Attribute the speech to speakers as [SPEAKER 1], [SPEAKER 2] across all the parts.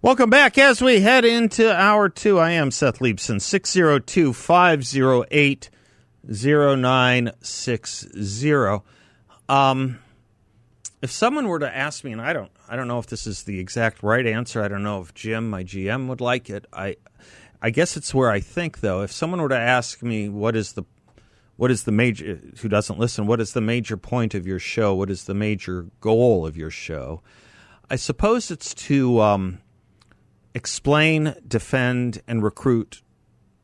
[SPEAKER 1] Welcome back as we head into hour two. I am Seth Leibsohn, 602 508 0960. Um, if someone were to ask me, and I don't, I don't know if this is the exact right answer. I don't know if Jim, my GM, would like it. I, I guess it's where I think though. If someone were to ask me, what is the, what is the major? Who doesn't listen? What is the major point of your show? What is the major goal of your show? I suppose it's to um, explain, defend, and recruit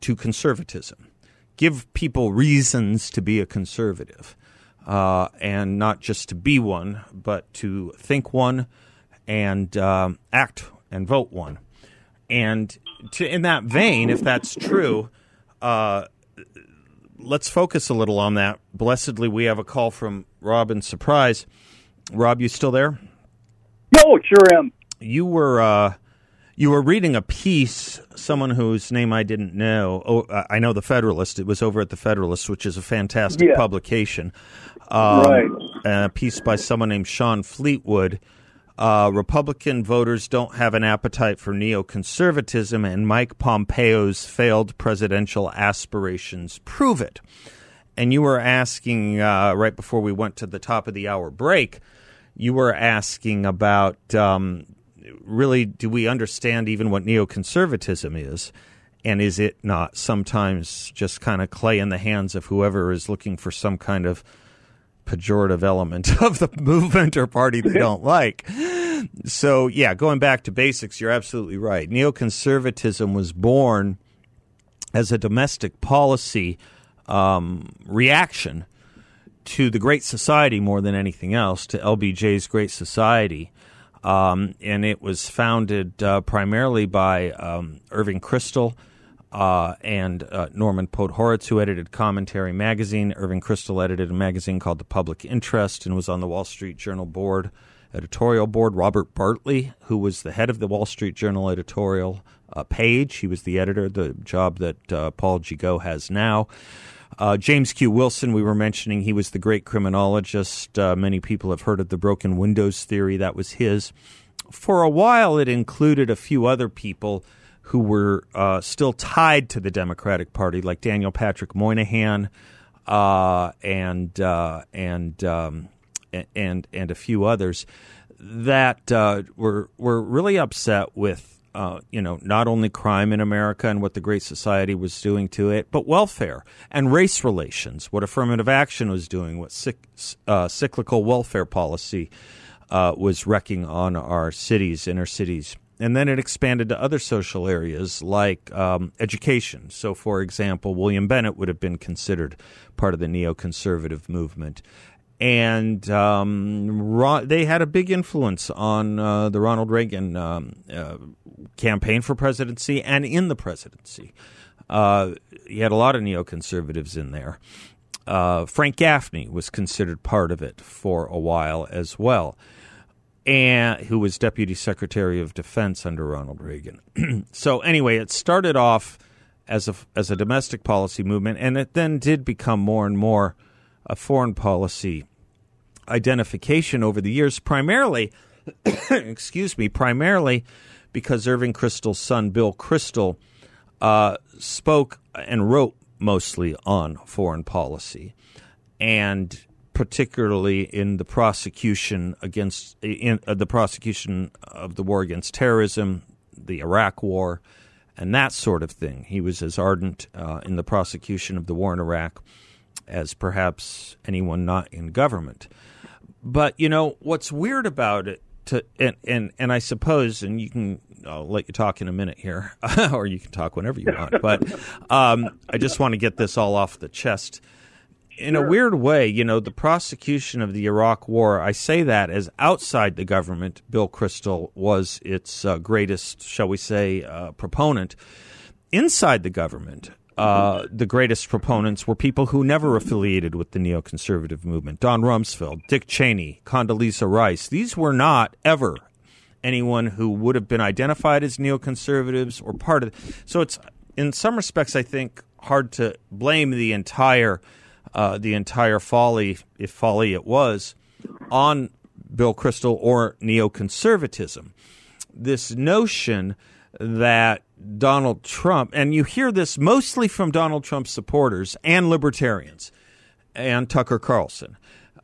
[SPEAKER 1] to conservatism. Give people reasons to be a conservative, uh, and not just to be one, but to think one and um, act and vote one. And to, in that vein, if that's true, uh, let's focus a little on that. Blessedly, we have a call from Rob in Surprise. Rob, you still there?
[SPEAKER 2] No, sure am.
[SPEAKER 1] You were uh, you were reading a piece, someone whose name I didn't know. Oh, I know the Federalist. It was over at the Federalist, which is a fantastic
[SPEAKER 2] Yeah.
[SPEAKER 1] publication. Um,
[SPEAKER 2] Right.
[SPEAKER 1] A piece by someone named Shawn Fleetwood. Uh, Republican voters don't have an appetite for neoconservatism, and Mike Pompeo's failed presidential aspirations prove it. And you were asking uh, right before we went to the top of the hour break, you were asking about um, really do we understand even what neoconservatism is? And is it not sometimes just kind of clay in the hands of whoever is looking for some kind of pejorative element of the movement or party they don't like? So, yeah, going back to basics, you're absolutely right. Neoconservatism was born as a domestic policy um, reaction to the Great Society more than anything else, to LBJ's Great Society. Um, and it was founded uh, primarily by um, Irving Kristol uh, and uh, Norman Podhoretz, who edited Commentary magazine. Irving Kristol edited a magazine called The Public Interest and was on the Wall Street Journal board, editorial board. Robert Bartley, who was the head of the Wall Street Journal editorial uh, page, he was the editor, the job that uh, Paul Gigot has now. Uh, James Q. Wilson, we were mentioning, he was the great criminologist. Uh, many people have heard of the broken windows theory. That was his. For a while, it included a few other people who were uh, still tied to the Democratic Party, like Daniel Patrick Moynihan uh, and uh, and um, and and a few others that uh, were were really upset with uh, you know not only crime in America and what the Great Society was doing to it, but welfare and race relations, what affirmative action was doing, what cyc- uh, cyclical welfare policy uh, was wrecking on our cities, inner cities. And then it expanded to other social areas like um, education. So, for example, William Bennett would have been considered part of the neoconservative movement and um, they had a big influence on uh, the Ronald Reagan um, uh, campaign for presidency and in the presidency. Uh, he had a lot of neoconservatives in there. Uh, Frank Gaffney was considered part of it for a while as well, and who was Deputy Secretary of Defense under Ronald Reagan. so anyway, it started off as a as a domestic policy movement, and it then did become more and more foreign policy identification over the years, primarily, excuse me, primarily because Irving Kristol's son, Bill Kristol, uh, spoke and wrote mostly on foreign policy, and particularly in the prosecution against in uh, the prosecution of the war against terrorism, the Iraq War, and that sort of thing. He was as ardent uh, in the prosecution of the war in Iraq as perhaps anyone not in government. But you know what's weird about it, to and and, and I suppose, and you can I'll let you talk in a minute here, or you can talk whenever you want. But um, I just want to get this all off the chest. in a weird way, you know, the prosecution of the Iraq War, I say that as outside the government, Bill Kristol was its uh, greatest, shall we say, uh, proponent. Inside the government, uh, the greatest proponents were people who never affiliated with the neoconservative movement Don Rumsfeld, Dick Cheney, Condoleezza Rice. These were not ever anyone who would have been identified as neoconservatives or part of. So it's, in some respects, I think, hard to blame the entire uh, the entire folly, if folly it was, on Bill Kristol or neoconservatism. This notion that Donald Trump, and you hear this mostly from Donald Trump supporters and libertarians and Tucker Carlson.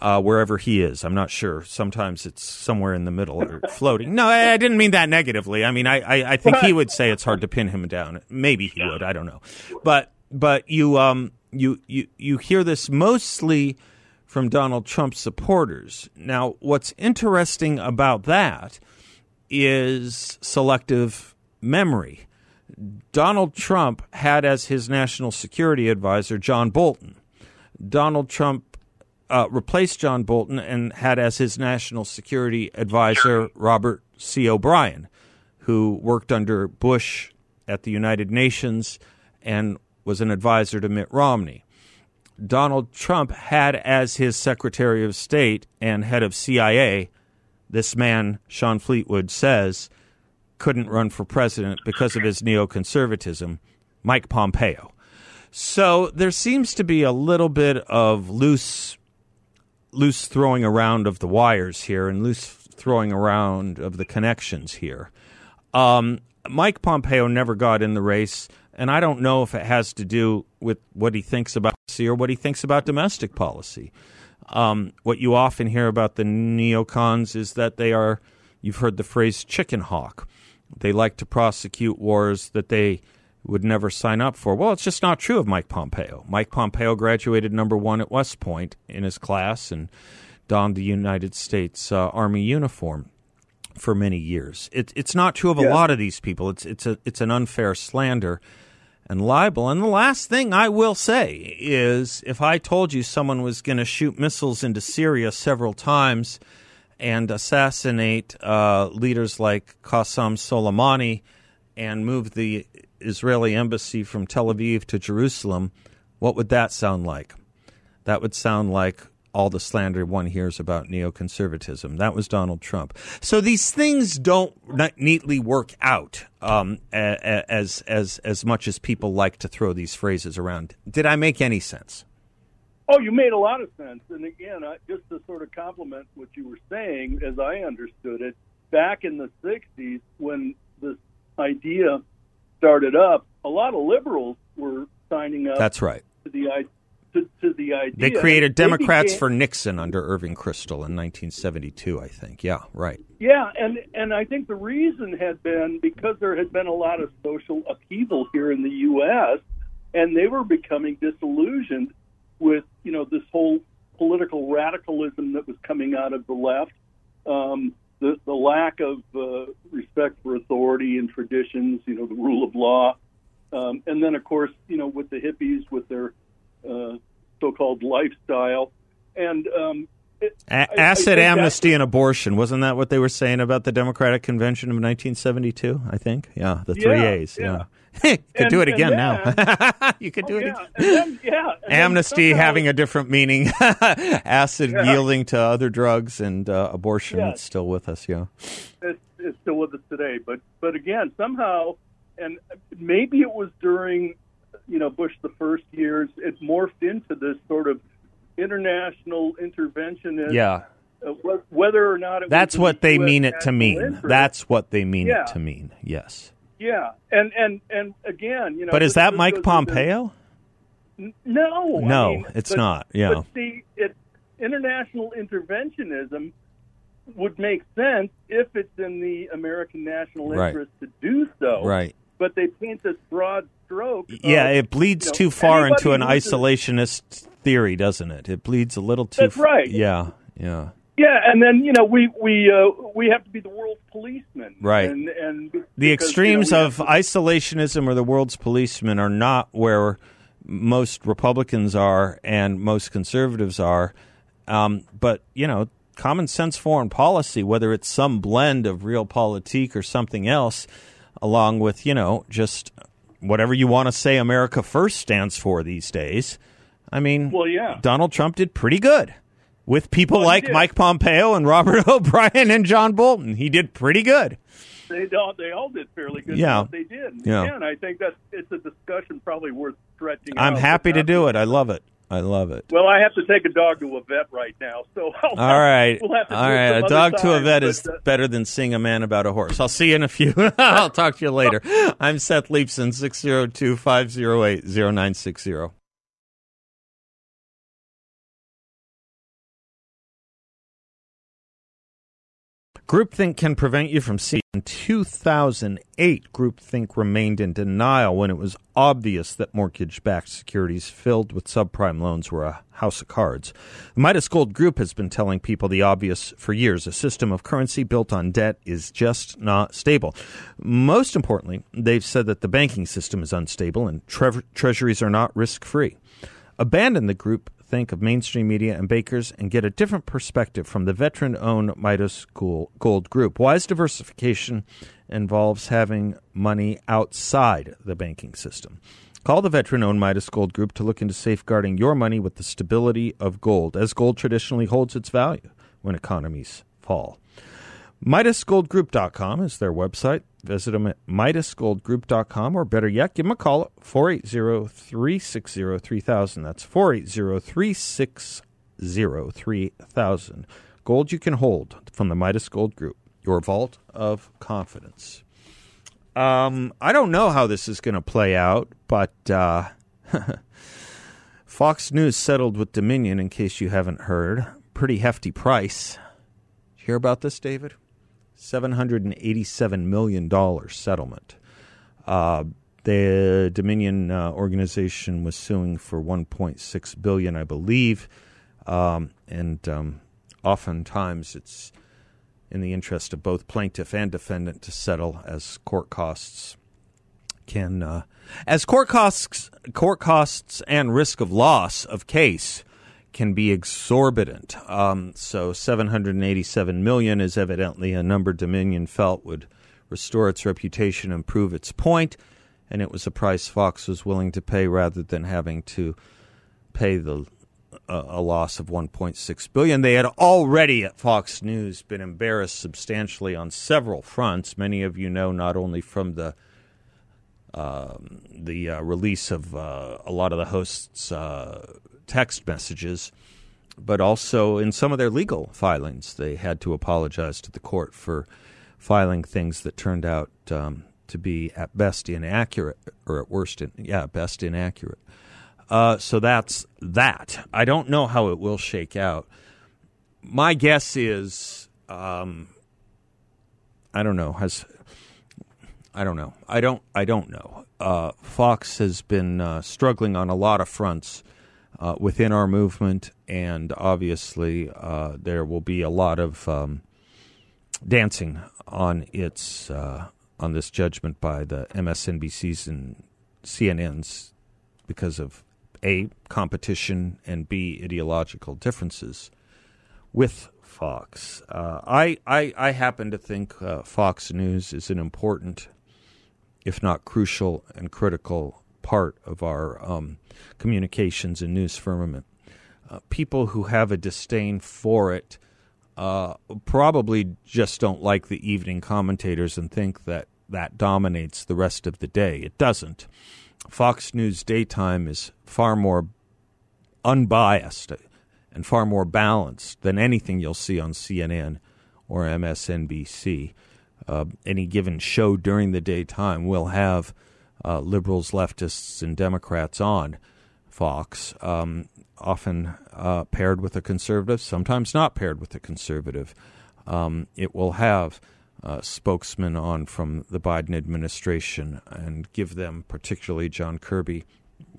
[SPEAKER 1] Uh, wherever he is. I'm not sure. Sometimes it's somewhere in the middle or floating. No, I, I didn't mean that negatively. I mean, I, I, I, think he would say it's hard to pin him down. Maybe he would. I don't know. But but you um you you you hear this mostly from Donald Trump supporters. Now, what's interesting about that is selective memory. Donald Trump had as his national security advisor John Bolton. Donald Trump uh, replaced John Bolton and had as his national security advisor Robert C. O'Brien, who worked under Bush at the United Nations and was an advisor to Mitt Romney. Donald Trump had as his Secretary of State and head of CIA this man, Shawn Fleetwood, says couldn't run for president because of his neoconservatism, Mike Pompeo. So there seems to be a little bit of loose loose throwing around of the wires here and loose throwing around of the connections here. Um, Mike Pompeo never got in the race, and I don't know if it has to do with what he thinks about or what he thinks about domestic policy. Um, what you often hear about the neocons is that they are, you've heard the phrase chicken hawk. They like to prosecute wars that they would never sign up for. Well, it's just not true of Mike Pompeo. Mike Pompeo graduated number one at West Point in his class and donned the United States uh, Army uniform for many years. It, it's not true of a lot of these people. It's it's a it's an unfair slander and libel. And the last thing I will say is, if I told you someone was going to shoot missiles into Syria several times and assassinate uh, leaders like Qasem Soleimani and move the Israeli embassy from Tel Aviv to Jerusalem, what would that sound like? That would sound like all the slander one hears about neoconservatism. That was Donald Trump. So these things don't neatly work out um, as as as much as people like to throw these phrases around. Did I make any sense?
[SPEAKER 2] Oh, you made a lot of sense. And again, just to sort of complement what you were saying, as I understood it, back in the '60s when this idea started up, a lot of liberals were signing up.
[SPEAKER 1] That's right.
[SPEAKER 2] To the to, to the idea.
[SPEAKER 1] They created Democrats became, for Nixon under Irving Kristol in 1972, I think. Yeah, right.
[SPEAKER 2] Yeah, and and I think the reason had been because there had been a lot of social upheaval here in the U.S. and they were becoming disillusioned with you know this whole political radicalism that was coming out of the left. Um, the, the lack of uh, respect for authority and traditions, you know, the rule of law, um, and then of course, you know, with the hippies with their uh, so-called lifestyle, and um,
[SPEAKER 1] it, A- acid I, I amnesty and abortion wasn't that what they were saying about the Democratic Convention of 1972? I think, yeah, the three
[SPEAKER 2] yeah,
[SPEAKER 1] A's, yeah. yeah. you could and, do it again then, now. you could do
[SPEAKER 2] oh,
[SPEAKER 1] it
[SPEAKER 2] yeah. again. Then, yeah.
[SPEAKER 1] Amnesty having a different meaning. Acid yeah. yielding to other drugs and uh, abortion. Yeah. It's still with us. Yeah.
[SPEAKER 2] It's, it's still with us today. But but again, somehow, and maybe it was during, you know, Bush the first years. It morphed into this sort of international interventionist.
[SPEAKER 1] Yeah.
[SPEAKER 2] Uh, whether or not it
[SPEAKER 1] that's what they mean it to mean. Interest. That's what they mean it to mean. Yes.
[SPEAKER 2] Yeah, and and and again, you know.
[SPEAKER 1] But is that Mike Pompeo?
[SPEAKER 2] no,
[SPEAKER 1] no,
[SPEAKER 2] I mean,
[SPEAKER 1] it's
[SPEAKER 2] but,
[SPEAKER 1] not. Yeah.
[SPEAKER 2] But see, it, international interventionism would make sense if it's in the American national interest right. to do so.
[SPEAKER 1] Right.
[SPEAKER 2] But they paint this broad stroke.
[SPEAKER 1] Yeah,
[SPEAKER 2] of,
[SPEAKER 1] it bleeds
[SPEAKER 2] you know,
[SPEAKER 1] too far into an isolationist theory, doesn't it? It bleeds a little too.
[SPEAKER 2] That's right.
[SPEAKER 1] Yeah, yeah.
[SPEAKER 2] Yeah, and then you know we we uh, we have to be the world's policeman,
[SPEAKER 1] right?
[SPEAKER 2] And, and
[SPEAKER 1] the extremes you know, of to... isolationism or the world's policeman are not where most Republicans are and most conservatives are. Um, but, you know, common sense foreign policy, whether it's some blend of real realpolitik or something else, along with, you know, just whatever you want to say America First stands for these days. I mean,
[SPEAKER 2] well, yeah.
[SPEAKER 1] Donald Trump did pretty good with people oh,
[SPEAKER 2] well,
[SPEAKER 1] like Mike Pompeo and Robert O'Brien and John Bolton. He did pretty good.
[SPEAKER 2] They all they all did fairly good.
[SPEAKER 1] Yeah,
[SPEAKER 2] they did.
[SPEAKER 1] Yeah.
[SPEAKER 2] and I think that's it's a discussion probably worth stretching.
[SPEAKER 1] I'm happy to do it. I love it. I love it.
[SPEAKER 2] Well, I have to take a dog to a vet right now, so I'll,
[SPEAKER 1] all right,
[SPEAKER 2] we'll
[SPEAKER 1] all right. A dog
[SPEAKER 2] time,
[SPEAKER 1] to a vet is
[SPEAKER 2] uh,
[SPEAKER 1] better than seeing a man about a horse. I'll see you in a few. I'll talk to you later. I'm Seth Leibsohn, 602 508 0960. Groupthink can prevent you from seeing. In 2008, Groupthink remained in denial when it was obvious that mortgage backed securities filled with subprime loans were a house of cards. The Midas Gold Group has been telling people the obvious for years. A system of currency built on debt is just not stable. Most importantly, they've said that the banking system is unstable and tre- treasuries are not risk free. Abandon the group think of mainstream media and bakers and get a different perspective from the veteran owned Midas Gold Group. Wise diversification involves having money outside the banking system. Call the veteran owned Midas Gold Group to look into safeguarding your money with the stability of gold, as gold traditionally holds its value when economies fall. MidasGoldGroup.com is their website. Visit them at MidasGoldGroup.com, or better yet, give them a call at 480 360 3000. That's 480 360 3000. Gold you can hold from the Midas Gold Group, your vault of confidence. Um, I don't know how this is going to play out, but uh, Fox News settled with Dominion, in case you haven't heard. Pretty hefty price. Did you hear about this, David? $787 million settlement. Uh, the Dominion uh, organization was suing for 1.6 billion, I believe, um, and um, oftentimes it's in the interest of both plaintiff and defendant to settle, as court costs can, uh, as court costs, court costs and risk of loss of case can be exorbitant. Um, so 787 million is evidently a number Dominion felt would restore its reputation and prove its point. point, and it was a price Fox was willing to pay rather than having to pay the uh, a loss of 1.6 billion. They had already at Fox News been embarrassed substantially on several fronts. Many of you know not only from the um, the uh, release of uh, a lot of the hosts' uh, text messages, but also in some of their legal filings, they had to apologize to the court for filing things that turned out um, to be at best inaccurate, or at worst, in, yeah, best inaccurate. Uh, so that's that. I don't know how it will shake out. My guess is, um, I don't know. Has I don't know. I don't. I don't know. Uh, Fox has been uh, struggling on a lot of fronts uh, within our movement, and obviously uh, there will be a lot of um, dancing on its uh, on this judgment by the MSNBCs and CNNs because of a competition and b ideological differences with Fox. Uh, I, I I happen to think uh, Fox News is an important, if not crucial and critical part of our um, communications and news firmament. Uh, people who have a disdain for it uh, probably just don't like the evening commentators and think that that dominates the rest of the day. It doesn't. Fox News daytime is far more unbiased and far more balanced than anything you'll see on CNN or MSNBC. Uh, any given show during the daytime will have uh, liberals, leftists, and Democrats on Fox, um, often uh, paired with a conservative, sometimes not paired with a conservative. Um, it will have uh, spokesmen on from the Biden administration and give them, particularly John Kirby,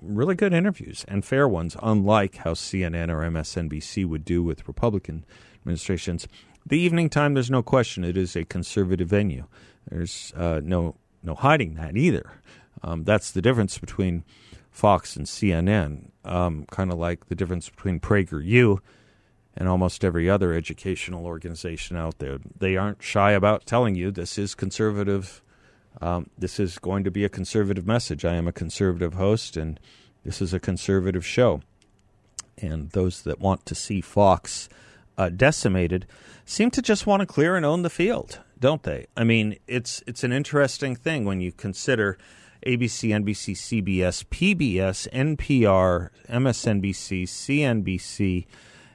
[SPEAKER 1] really good interviews and fair ones, unlike how CNN or MSNBC would do with Republican administrations. The evening time, there's no question, it is a conservative venue. There's uh, no no hiding that either. Um, that's the difference between Fox and CNN, um, kind of like the difference between PragerU and almost every other educational organization out there. They aren't shy about telling you this is conservative. Um, this is going to be a conservative message. I am a conservative host, and this is a conservative show. And those that want to see Fox uh, decimated seem to just want to clear and own the field, don't they? I mean, it's it's an interesting thing when you consider ABC, NBC, CBS, PBS, NPR, MSNBC, CNBC,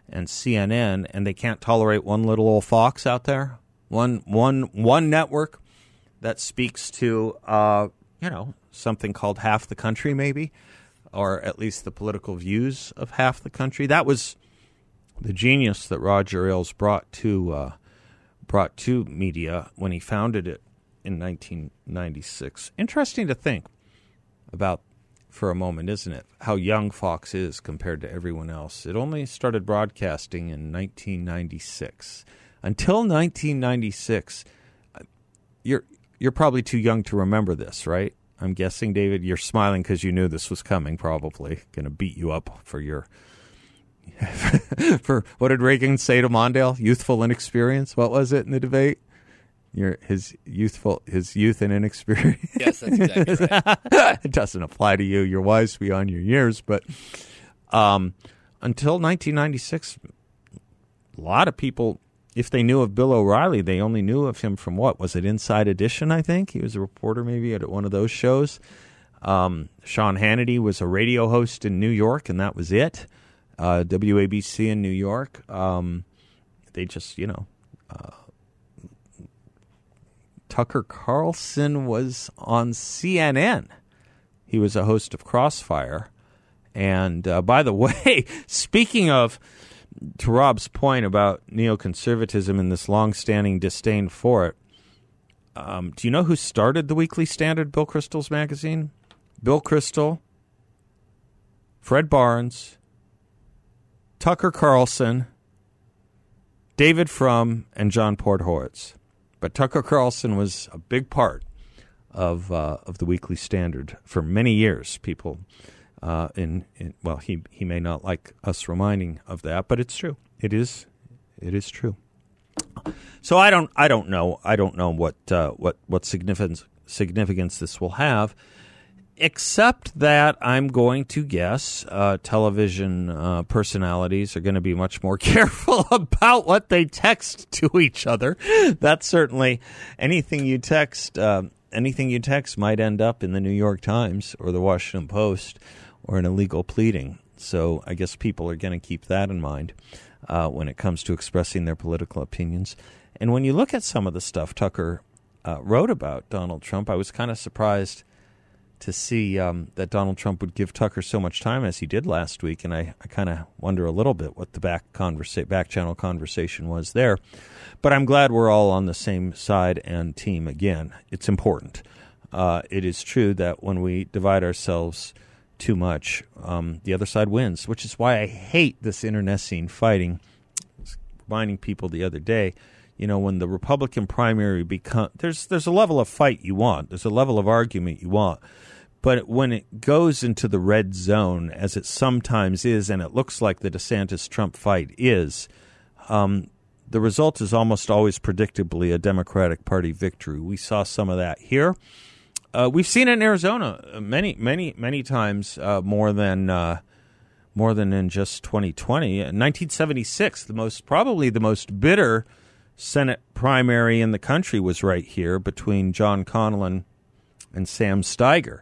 [SPEAKER 1] and CNN, and they can't tolerate one little old fox out there, one one one network that speaks to uh, you know something called half the country, maybe, or at least the political views of half the country. That was the genius that Roger Ailes brought to uh, brought to media when he founded it in 1996. Interesting to think about for a moment, isn't it? How young Fox is compared to everyone else. It only started broadcasting in 1996. Until 1996, uh, you're you're probably too young to remember this, right? I'm guessing, David, you're smiling because you knew this was coming. Probably going to beat you up for your for what did Reagan say to Mondale? Youthful inexperience. What was it in the debate? Your his youthful his youth and inexperience.
[SPEAKER 3] Yes, that's exactly right.
[SPEAKER 1] it doesn't apply to you. You're wise beyond your years, but um, until 1996, a lot of people, if they knew of Bill O'Reilly, they only knew of him from what was it? Inside Edition, I think. He was a reporter, maybe at one of those shows. Um, Sean Hannity was a radio host in New York, and that was it. Uh, WABC in New York. Um, they just, you know. Uh, Tucker Carlson was on CNN. He was a host of Crossfire. And uh, by the way, speaking of, to Rob's point about neoconservatism and this long-standing disdain for it, um, do you know who started the Weekly Standard, Bill Kristol's magazine? Bill Kristol, Fred Barnes, Tucker Carlson, David Frum, and John Podhoretz. But Tucker Carlson was a big part of uh, of the Weekly Standard for many years. People, uh, in, in well, he he may not like us reminding of that, but it's true. It is it is true. So I don't I don't know I don't know what uh, what what significance significance this will have except that I'm going to guess uh, television uh, personalities are going to be much more careful about what they text to each other. That's certainly anything you text. Uh, anything you text might end up in the New York Times or the Washington Post or an illegal pleading. So I guess people are going to keep that in mind uh, when it comes to expressing their political opinions. And when you look at some of the stuff Tucker uh, wrote about Donald Trump, I was kind of surprised to see um, that Donald Trump would give Tucker so much time as he did last week, and I, I kind of wonder a little bit what the back conversa- back channel conversation was there. But I'm glad we're all on the same side and team again. It's important. Uh, it is true that when we divide ourselves too much, um, the other side wins, which is why I hate this internecine fighting. reminding people the other day you know, when the Republican primary become there's there's a level of fight you want, there's a level of argument you want, but when it goes into the red zone, as it sometimes is, and it looks like the DeSantis Trump fight is, um, the result is almost always predictably a Democratic Party victory. We saw some of that here. Uh, we've seen it in Arizona many, many, many times uh, more than uh, more than in just 2020. In 1976, the most probably the most bitter Senate primary in the country was right here between John Conlan and Sam Steiger.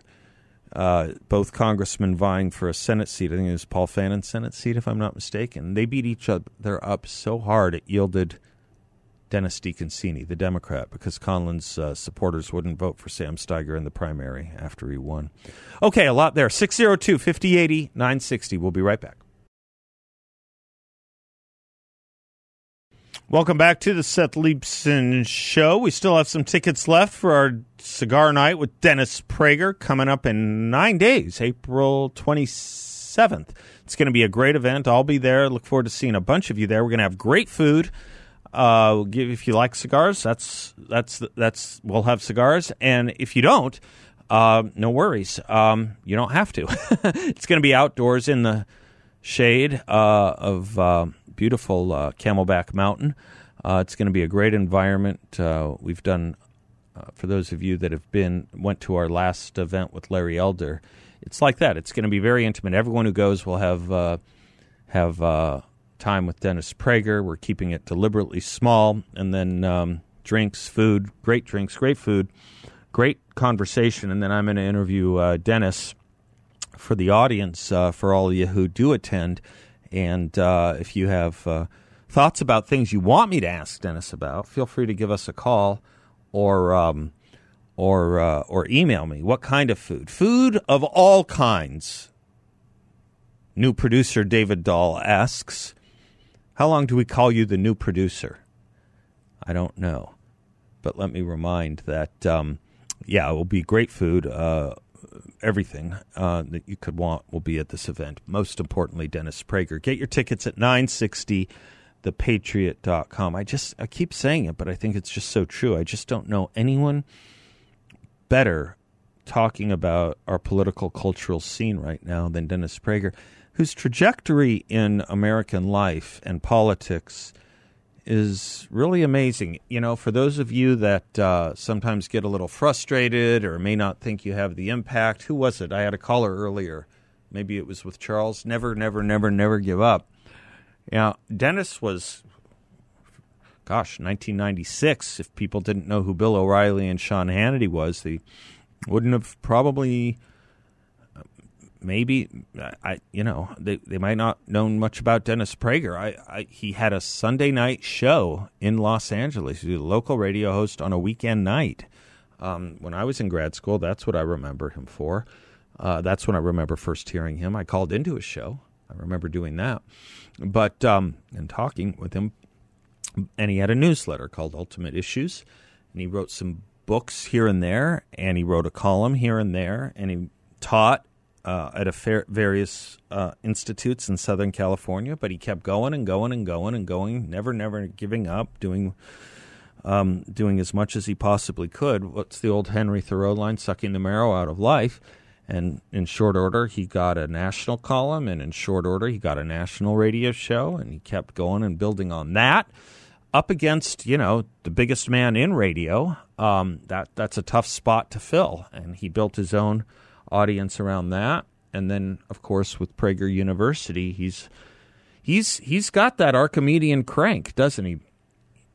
[SPEAKER 1] Uh, both congressmen vying for a Senate seat. I think it was Paul Fannin's Senate seat, if I'm not mistaken. They beat each other up so hard it yielded Dennis DeConcini, the Democrat, because Conlan's uh, supporters wouldn't vote for Sam Steiger in the primary after he won. Okay, a lot there. 602 5080 960. We'll be right back. Welcome back to the Seth Leibsohn Show. We still have some tickets left for our cigar night with Dennis Prager coming up in nine days, April 27th. It's going to be a great event. I'll be there. Look forward to seeing a bunch of you there. We're going to have great food. Uh, if you like cigars, that's that's that's we'll have cigars, and if you don't, Uh, no worries. Um, you don't have to. it's going to be outdoors in the shade uh, of uh, beautiful uh, Camelback Mountain. Uh, it's going to be a great environment. Uh, we've done, for those of you that have been went to our last event with Larry Elder, it's like that. It's going to be very intimate. Everyone who goes will have have time with Dennis Prager. We're keeping it deliberately small, and then um, drinks, food, great drinks, great food, great conversation, and then I'm going to interview uh, Dennis for the audience uh, for all of you who do attend. And uh, if you have uh, thoughts about things you want me to ask Dennis about, feel free to give us a call or um, or uh, or email me. What kind of food? Food of all kinds. New producer David Dahl asks, "How long do we call you the new producer?" I don't know, but let me remind that. Um, yeah, it will be great food. Uh, everything uh, that you could want will be at this event. Most importantly, Dennis Prager. Get your tickets at 960thepatriot.com. I just I keep saying it, but I think it's just so true. I just don't know anyone better talking about our political cultural scene right now than Dennis Prager, whose trajectory in American life and politics – is really amazing. You know, for those of you that uh, sometimes get a little frustrated or may not think you have the impact, who was it? I had a caller earlier. Maybe it was with Charles. Never, never, never, never give up. Yeah, Dennis was, gosh, 1996. If people didn't know who Bill O'Reilly and Sean Hannity was, they wouldn't have probably maybe I you know they they might not know much about Dennis Prager. I, I he had a Sunday night show in Los Angeles. He was a local radio host on a weekend night. Um, when I was in grad school, that's what I remember him for. Uh, that's when I remember first hearing him. I called into his show. I remember doing that, but um, and talking with him. And he had a newsletter called Ultimate Issues, and he wrote some books here and there, and he wrote a column here and there, and he taught uh, at fair, various uh, institutes in Southern California, but he kept going and going and going and going, never, never giving up, doing um, doing as much as he possibly could. What's the old Henry Thoreau line? Sucking the marrow out of life. And in short order, he got a national column, and in short order, he got a national radio show, and he kept going and building on that. Up against, you know, the biggest man in radio, um, that that's a tough spot to fill, and he built his own audience around that. And then, of course, with Prager University, he's he's he's got that Archimedean crank, doesn't he?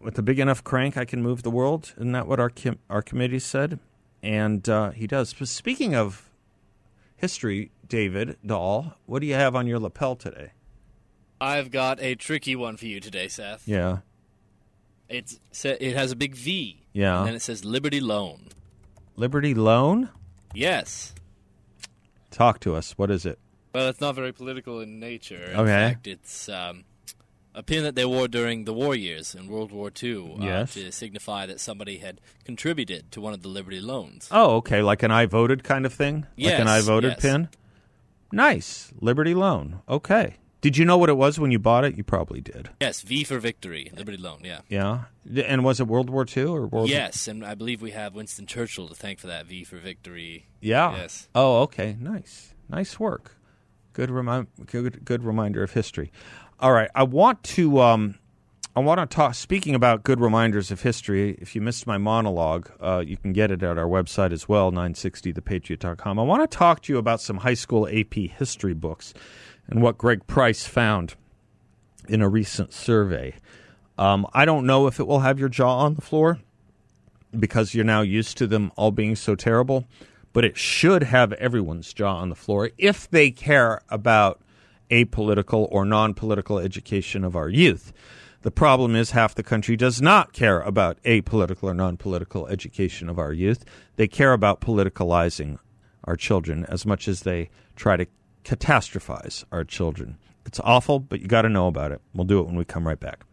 [SPEAKER 1] With a big enough crank, I can move the world. Isn't that what our Archimedes said? And uh, he does. But speaking of history, David Dahl, what do you have on your lapel today?
[SPEAKER 3] I've got a tricky one for you today, Seth.
[SPEAKER 1] Yeah.
[SPEAKER 3] It's it has a big V.
[SPEAKER 1] Yeah.
[SPEAKER 3] And it says Liberty Loan.
[SPEAKER 1] Liberty Loan?
[SPEAKER 3] Yes.
[SPEAKER 1] Talk to us. What is it?
[SPEAKER 3] Well, it's not very political in nature. In
[SPEAKER 1] okay.
[SPEAKER 3] fact, it's um, a pin that they wore during the war years in World War II uh,
[SPEAKER 1] yes.
[SPEAKER 3] to signify that somebody had contributed to one of the Liberty loans.
[SPEAKER 1] Oh, okay. Like an I voted kind of thing?
[SPEAKER 3] Yes,
[SPEAKER 1] like an I voted
[SPEAKER 3] yes.
[SPEAKER 1] pin? Nice. Liberty loan. Okay. Did you know what it was when you bought it? You probably did.
[SPEAKER 3] Yes, V for victory, Liberty Loan, yeah.
[SPEAKER 1] Yeah. And was it World War II or World
[SPEAKER 3] Yes, and I believe we have Winston Churchill to thank for that V for victory.
[SPEAKER 1] Yeah.
[SPEAKER 3] Yes.
[SPEAKER 1] Oh, okay. Nice. Nice work. Good remind good good reminder of history. All right. I want to um I want to talk speaking about good reminders of history. If you missed my monologue, uh, you can get it at our website as well, 960thepatriot.com. I want to talk to you about some high school AP history books and what Greg Price found in a recent survey. Um, I don't know if it will have your jaw on the floor because you're now used to them all being so terrible, but it should have everyone's jaw on the floor if they care about apolitical or non political education of our youth. The problem is half the country does not care about apolitical or non political education of our youth. They care about politicalizing our children as much as they try to catastrophize our children. It's awful, but you got to know about it. We'll do it when we come right back.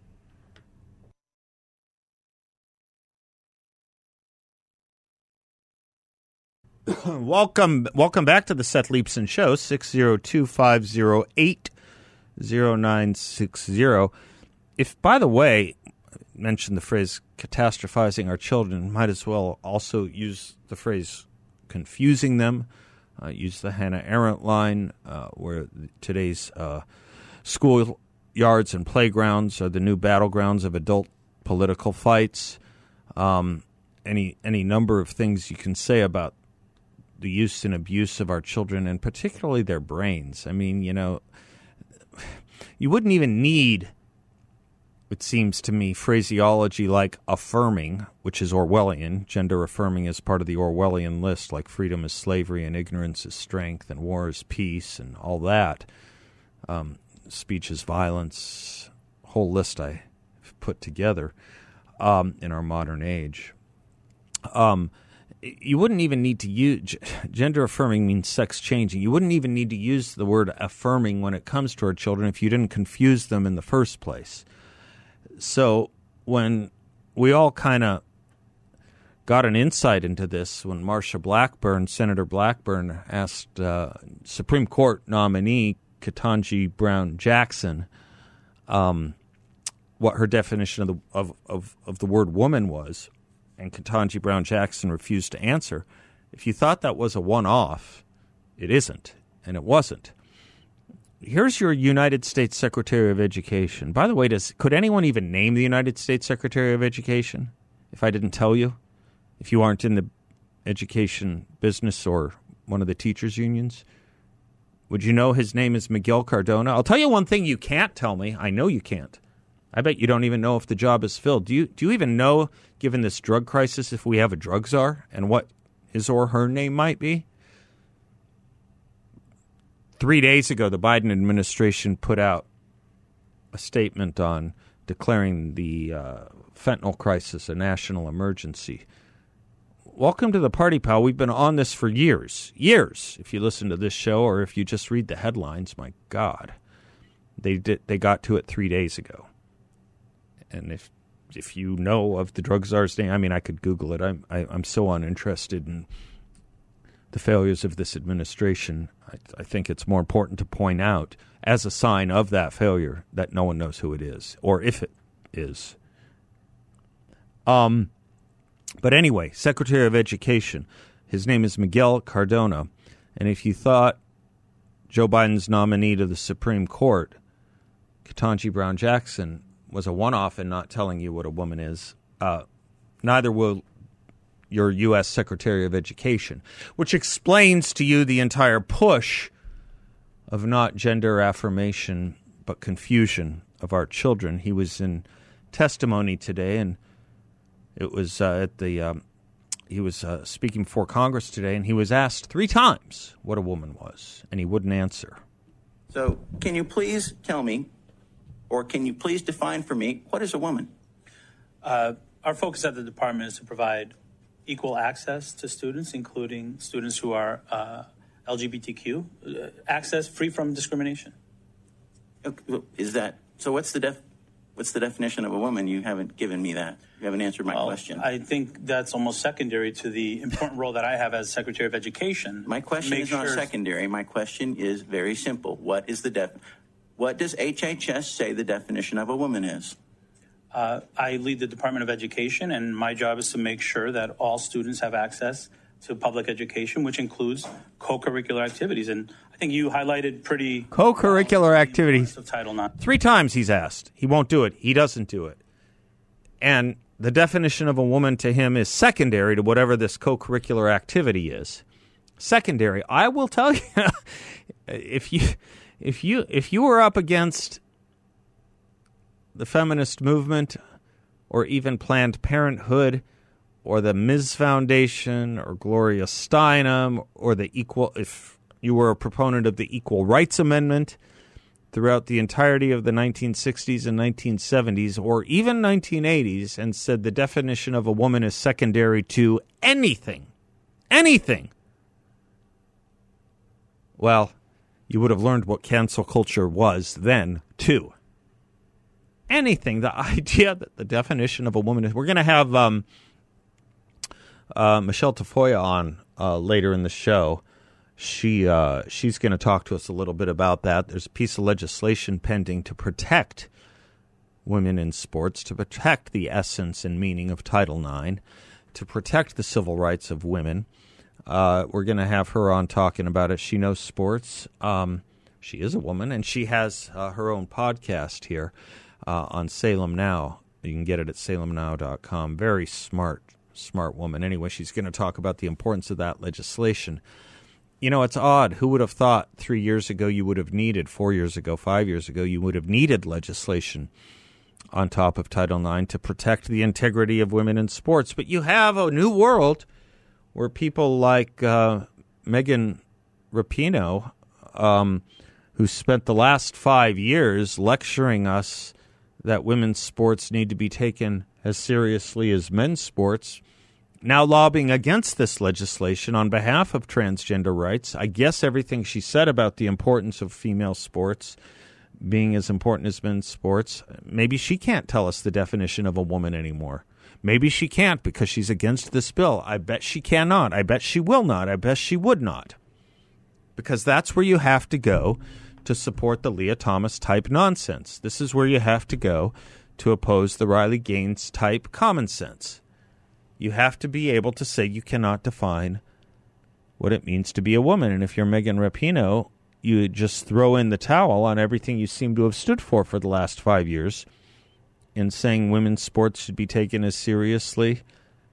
[SPEAKER 1] welcome welcome back to the Seth Leibsohn Show, 602-508-0960. If, by the way, mention the phrase catastrophizing our children, might as well also use the phrase confusing them. Uh, use the Hannah Arendt line, uh, where today's uh, school yards and playgrounds are the new battlegrounds of adult political fights. Um, any any number of things you can say about the use and abuse of our children, and particularly their brains. I mean, you know, you wouldn't even need it seems to me, phraseology like affirming, which is Orwellian. Gender affirming is part of the Orwellian list, like freedom is slavery and ignorance is strength and war is peace and all that. Um, speech is violence, whole list I put together um, in our modern age. Um, you wouldn't even need to use gender affirming means sex changing. You wouldn't even need to use the word affirming when it comes to our children if you didn't confuse them in the first place so when we all kind of got an insight into this when Marsha Blackburn, Senator Blackburn, asked uh, Supreme Court nominee Ketanji Brown Jackson um, what her definition of the of, of, of the word woman was, and Ketanji Brown Jackson refused to answer. If you thought that was a one off, it isn't, and it wasn't here's your United States Secretary of Education. By the way, does could anyone even name the United States Secretary of Education if I didn't tell you? If you aren't in the education business or one of the teachers unions? Would you know his name is Miguel Cardona? I'll tell you one thing you can't tell me. I know you can't. I bet you don't even know if the job is filled. Do you do you even know given this drug crisis if we have a drug czar and what his or her name might be? Three days ago, the Biden administration put out a statement on declaring the uh, fentanyl crisis a national emergency. Welcome to the party, pal. We've been on this for years. Years. If you listen to this show or if you just read the headlines, my God. They did they got to it 3 days ago. And if if you know of the drug czar's name, I mean I could google it. I'm I, am i am so uninterested in the failures of this administration. I, I, think it's more important to point out, as a sign of that failure, that no one knows who it is or if it is. Um, but anyway, Secretary of Education, his name is Miguel Cardona, and if you thought Joe Biden's nominee to the Supreme Court, Ketanji Brown Jackson, was a one-off in not telling you what a woman is, uh, neither will your U.S. Secretary of Education, which explains to you the entire push of not gender affirmation but confusion of our children. He was in testimony today, and it was uh, at the. Um, he was uh, speaking before Congress today, and he was asked three times what a woman was, and he wouldn't answer.
[SPEAKER 4] So, can you please tell me, or can you please define for me, what is a woman?
[SPEAKER 5] Uh, our focus at the department is to provide equal access to students, including students who are uh, LGBTQ, uh, access free from discrimination.
[SPEAKER 4] Is that so? What's the def? What's the definition of a woman? You haven't given me that. You haven't answered my well, question.
[SPEAKER 5] I think that's almost secondary to the important role that I have as Secretary of Education.
[SPEAKER 4] My question is not secondary. My question is very simple. What is the def? What does HHS say the definition of a woman is?
[SPEAKER 5] Uh, I lead the Department of Education, and my job is to make sure that all students have access to public education, which includes co-curricular activities. And I think you highlighted pretty
[SPEAKER 1] co-curricular activities
[SPEAKER 5] of Title IX.
[SPEAKER 1] Three times he's asked. He won't do it. He doesn't do it. And the definition of a woman to him is secondary to whatever this co-curricular activity is. Secondary. I will tell you, if you if you if you were up against the feminist movement or even Planned Parenthood or the Ms. Foundation or Gloria Steinem or the equal if you were a proponent of the Equal Rights Amendment throughout the entirety of the 1960s and 1970s or even 1980s and said the definition of a woman is secondary to anything anything well you would have learned what cancel culture was then too anything. The idea that the definition of a woman is. We're going to have um, uh, Michelle Tafoya on uh, later in the show. She uh, she's going to talk to us a little bit about that. There's a piece of legislation pending to protect women in sports, to protect the essence and meaning of Title IX, to protect the civil rights of women. Uh, we're going to have her on talking about it. She knows sports. Um, she is a woman, and she has uh, her own podcast here uh, on Salem Now. You can get it at salemnow.com. Very smart, smart woman. Anyway, she's going to talk about the importance of that legislation. You know, it's odd. Who would have thought three years ago you would have needed, four years ago, five years ago, you would have needed legislation on top of Title IX to protect the integrity of women in sports? But you have a new world where people like uh, Megan Rapinoe, um, who spent the last five years lecturing us that women's sports need to be taken as seriously as men's sports, now lobbying against this legislation on behalf of transgender rights. I guess everything she said about the importance of female sports being as important as men's sports, maybe she can't tell us the definition of a woman anymore. Maybe she can't because she's against this bill. I bet she cannot. I bet she will not. I bet she would not. Because that's where you have to go to support the Lia Thomas type nonsense. This is where you have to go to oppose the Riley Gaines type common sense. You have to be able to say you cannot define what it means to be a woman. And if you're Megan Rapinoe, you just throw in the towel on everything you seem to have stood for for the last five years in saying women's sports should be taken as seriously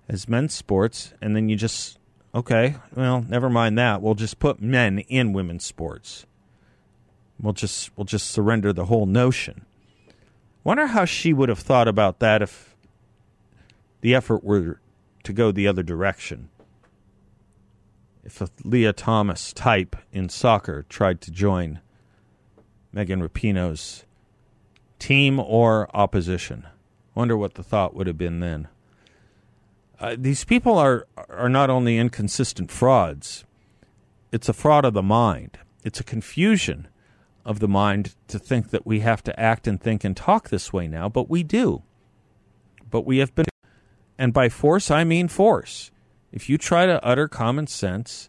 [SPEAKER 1] as men's sports, and then you just okay, well, never mind that. We'll just put men in women's sports. We'll just we'll just surrender the whole notion. Wonder how she would have thought about that if the effort were to go the other direction. If a Lia Thomas type in soccer tried to join Megan Rapinoe's team or opposition. Wonder what the thought would have been then. Uh, these people are are not only inconsistent frauds; it's a fraud of the mind. It's a confusion of the mind to think that we have to act and think and talk this way now, but we do. But we have been, and by force I mean force. If you try to utter common sense,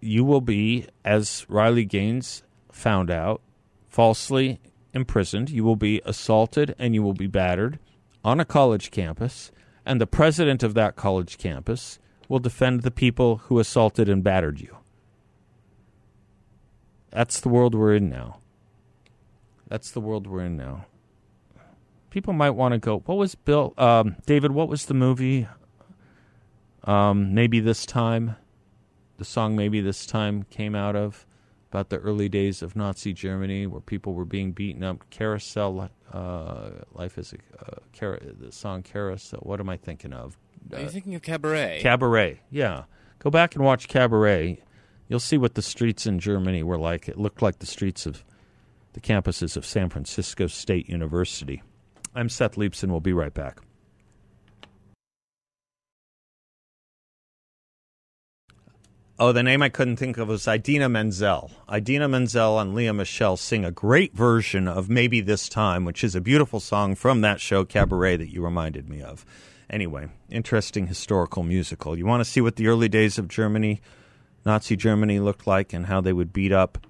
[SPEAKER 1] you will be, as Riley Gaines found out, falsely imprisoned, you will be assaulted and you will be battered on a college campus, and the president of that college campus will defend the people who assaulted and battered you. That's the world we're in now. That's the world we're in now. People might want to go. What was Bill? Um, David, what was the movie? Um, maybe this time. The song "Maybe This Time" came out of about the early days of Nazi Germany, where people were being beaten up. Carousel, uh, life is a uh, car- the song Carousel. What am I thinking of?
[SPEAKER 3] Are you thinking of Cabaret?
[SPEAKER 1] Cabaret, yeah. Go back and watch Cabaret. You'll see what the streets in Germany were like. It looked like the streets of the campuses of San Francisco State University. I'm Seth Leibsohn. We'll be right back. Oh, the name I couldn't think of was Idina Menzel. Idina Menzel and Lea Michele sing a great version of Maybe This Time, which is a beautiful song from that show, Cabaret, that you reminded me of. Anyway, interesting historical musical. You want to see what the early days of Germany, Nazi Germany, looked like and how they would beat up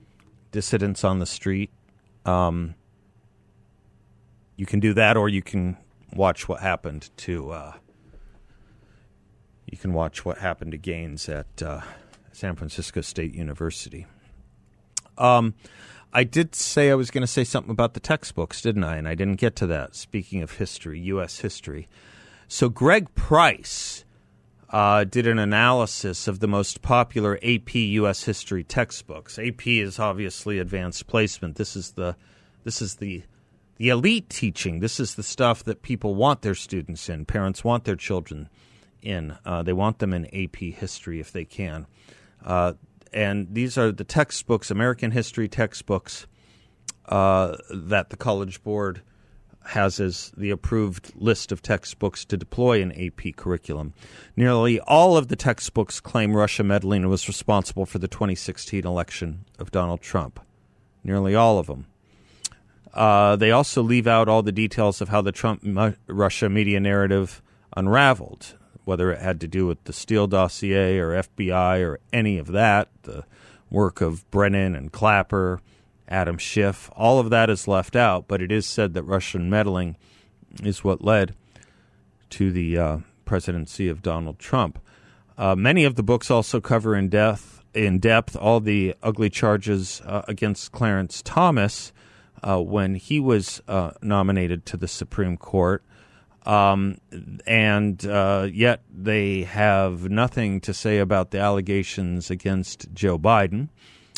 [SPEAKER 1] dissidents on the street? Um, you can do that, or you can watch what happened to. Uh, you can watch what happened to Gaines at. Uh, San Francisco State University. Um, I did say I was going to say something about the textbooks, didn't I? And I didn't get to that. Speaking of history, U.S. history. So Greg Price uh, did an analysis of the most popular AP U.S. history textbooks. AP is obviously advanced placement. This is the this is the the elite teaching. This is the stuff that people want their students in. Parents want their children in. Uh, they want them in AP history if they can. Uh, and these are the textbooks, American history textbooks, uh, that the College Board has as the approved list of textbooks to deploy in AP curriculum. Nearly all of the textbooks claim Russia meddling was responsible for the 2016 election of Donald Trump. Nearly all of them. Uh, they also leave out all the details of how the Trump Russia media narrative unraveled whether it had to do with the Steele dossier or FBI or any of that, the work of Brennan and Clapper, Adam Schiff, all of that is left out, but it is said that Russian meddling is what led to the uh, presidency of Donald Trump. Uh, many of the books also cover in depth, in depth all the ugly charges uh, against Clarence Thomas uh, when he was uh, nominated to the Supreme Court. Um, and uh, yet they have nothing to say about the allegations against Joe Biden.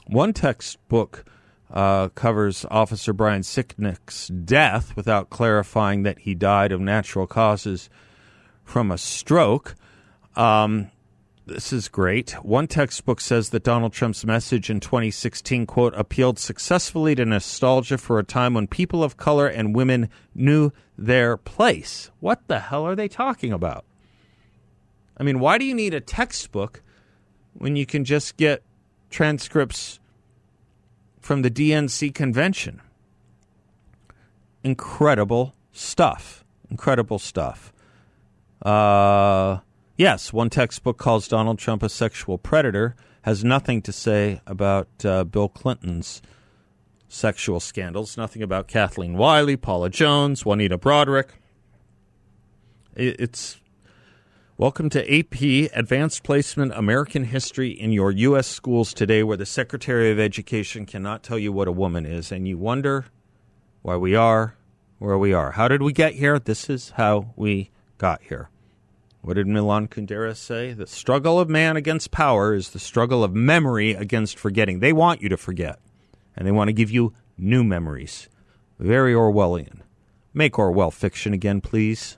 [SPEAKER 1] One textbook uh, covers Officer Brian Sicknick's death without clarifying that he died of natural causes from a stroke. Um, this is great. One textbook says that Donald Trump's message in 2016, quote, appealed successfully to nostalgia for a time when people of color and women knew their place. What the hell are they talking about? I mean, why do you need a textbook when you can just get transcripts from the DNC convention? Incredible stuff. Incredible stuff. Uh, Yes, one textbook calls Donald Trump a sexual predator, has nothing to say about uh, Bill Clinton's sexual scandals, nothing about Kathleen Willey, Paula Jones, Juanita Broaddrick. It's welcome to AP Advanced Placement American History in your U.S. schools today, where the Secretary of Education cannot tell you what a woman is, and you wonder why we are where we are. How did we get here? This is how we got here. What did Milan Kundera say? The struggle of man against power is the struggle of memory against forgetting. They want you to forget, and they want to give you new memories. Very Orwellian. Make Orwell fiction again, please.